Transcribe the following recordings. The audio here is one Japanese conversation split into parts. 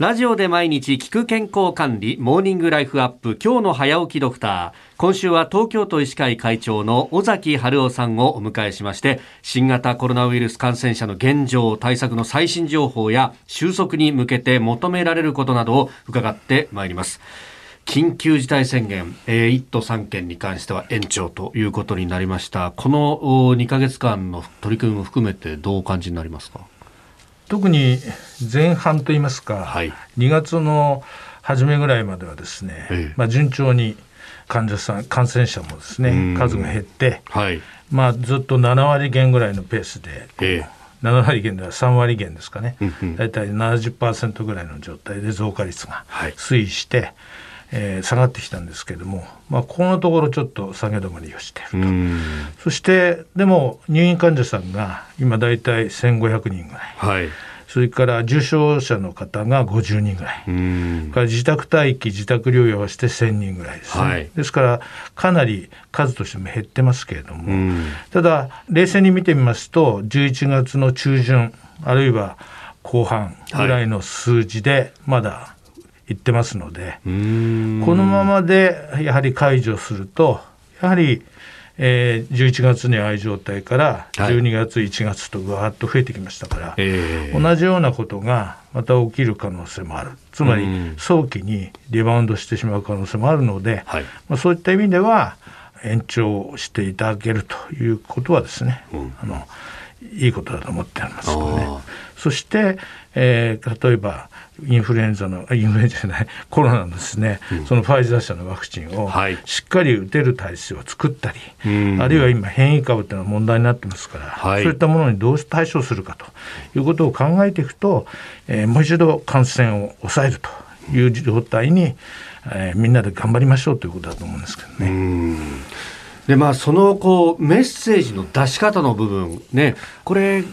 ラジオで毎日聞く健康管理モーニングライフアップ今日の早起きドクター。今週は東京都医師会会長の尾崎春夫さんをお迎えしまして新型コロナウイルス感染者の現状対策の最新情報や収束に向けて求められることなどを伺ってまいります。緊急事態宣言、えー、1都3県に関しては延長ということになりました。この2ヶ月間の取り組みも含めてどうお感じになりますか？特に前半といいますか、はい、2月の初めぐらいまではですね、ええ、まあ、順調に患者さん感染者もですね数が減って、はい、まあ、ずっと7割減ぐらいのペースで、ええ、7割減では3割減ですかね、大体70%ぐらいの状態で増加率が推移して、はいえー、下がってきたんですけれども、まあ、このところちょっと下げ止まりをしていると。そしてでも入院患者さんが今大体1500人ぐらい、はい、それから重症者の方が50人ぐらい。から自宅待機自宅療養をして1000人ぐらいですね、はい、ですからかなり数としても減ってますけれども。ただ冷静に見てみますと11月の中旬あるいは後半ぐらいの数字でまだ言ってますのでこのままでやはり解除するとやはり、えー、11月にああいう状態から12月、はい、1月とぐわっと増えてきましたから、えー、同じようなことがまた起きる可能性もある。つまり早期にリバウンドしてしまう可能性もあるので、はい、まあ、そういった意味では延長していただけるということはですね、うん、あのいいことだと思ってますけどね。そして、えー、例えばインフルエンザのインフルエンザじゃないコロナのですね、うん、そのファイザー社のワクチンをしっかり打てる体制を作ったり、はい、あるいは今変異株っていうのは問題になってますから、はい、そういったものにどう対処するかということを考えていくと、えー、もう一度感染を抑えるという状態に、えー、みんなで頑張りましょうということだと思うんですけどね。でまあ、そのこうメッセージの出し方の部分、ね、これ、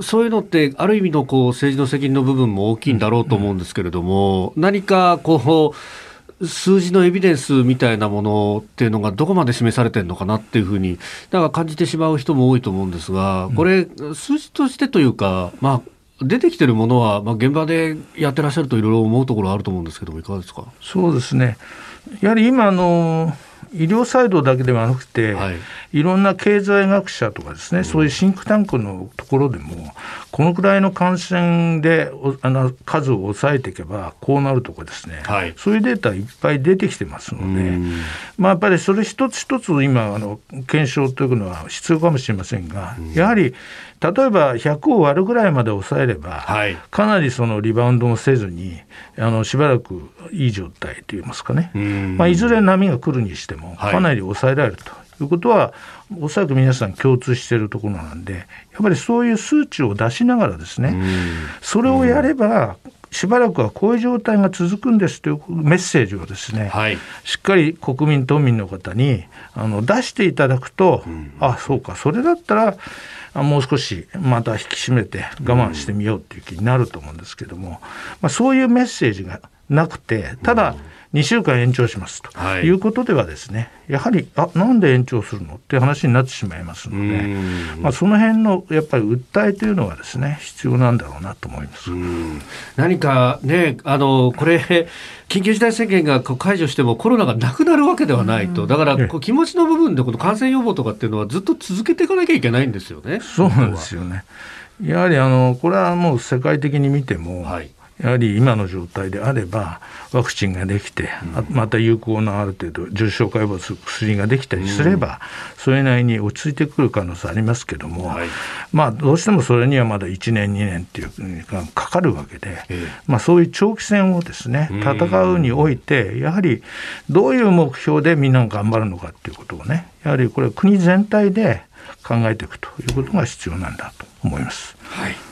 そういうのって、ある意味のこう政治の責任の部分も大きいんだろうと思うんですけれども、うん、何かこう、数字のエビデンスみたいなものっていうのがどこまで示されてるのかなっていうふうに、なんか感じてしまう人も多いと思うんですが、これ、数字としてというか、まあ、出てきてるものは、まあ、現場でやってらっしゃるといろいろ思うところあると思うんですけども、いかがですか？そうですね。やはり今の医療サイドだけではなくて、はい、いろんな経済学者とかですね、そういうシンクタンクのところでも、このくらいの感染であの数を抑えていけば、こうなるとかですね、はい、そういうデータいっぱい出てきてますので、まあ、やっぱりそれ一つ一つ今あの、検証というのは必要かもしれませんが、やはり例えば100を割るぐらいまで抑えれば、はい、かなりそのリバウンドもせずにあのしばらくいい状態といいますかね、まあ、いずれ波が来るにしてもかなり抑えられるということは、おそらく皆さん共通しているところなんでやっぱりそういう数値を出しながらですねそれをやればしばらくはこういう状態が続くんですというメッセージをですね、はい、しっかり国民、都民の方にあの出していただくと、うん、あそうか、それだったらもう少しまた引き締めて我慢してみようっていう気になると思うんですけども、まあ、そういうメッセージがなくてただ2週間延長しますと。い。うことではですね、やはりあなんで延長するの？っていう話になってしまいますので、まあ、その辺のやっぱり訴えというのはですね必要なんだろうなと思います。何かねあのこれ緊急事態宣言が解除してもコロナがなくなるわけではないと、だからこう気持ちの部分でこの感染予防とかっていうのはずっと続けていかなきゃいけないんですよね。そうなんですよね。やはりあのこれはもう世界的に見ても、はいやはり今の状態であればワクチンができて、また有効なある程度重症化予防する薬ができたりすれば、それなりに落ち着いてくる可能性ありますけども、はい、まあどうしてもそれにはまだ1年2年っていうがかかるわけで、まあ、そういう長期戦をですね戦うにおいてやはりどういう目標でみんなが頑張るのかっていうことをねやはりこれ国全体で考えていくということが必要なんだと思います。はい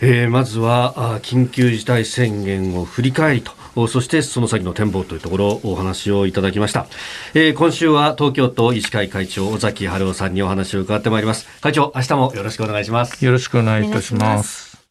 えー、まずは緊急事態宣言を振り返りとそしてその先の展望というところをお話をいただきました、えー、今週は東京都医師会会長尾崎春夫さんにお話を伺ってまいります。会長明日もよろしくお願いします。よろしくお願いいたします。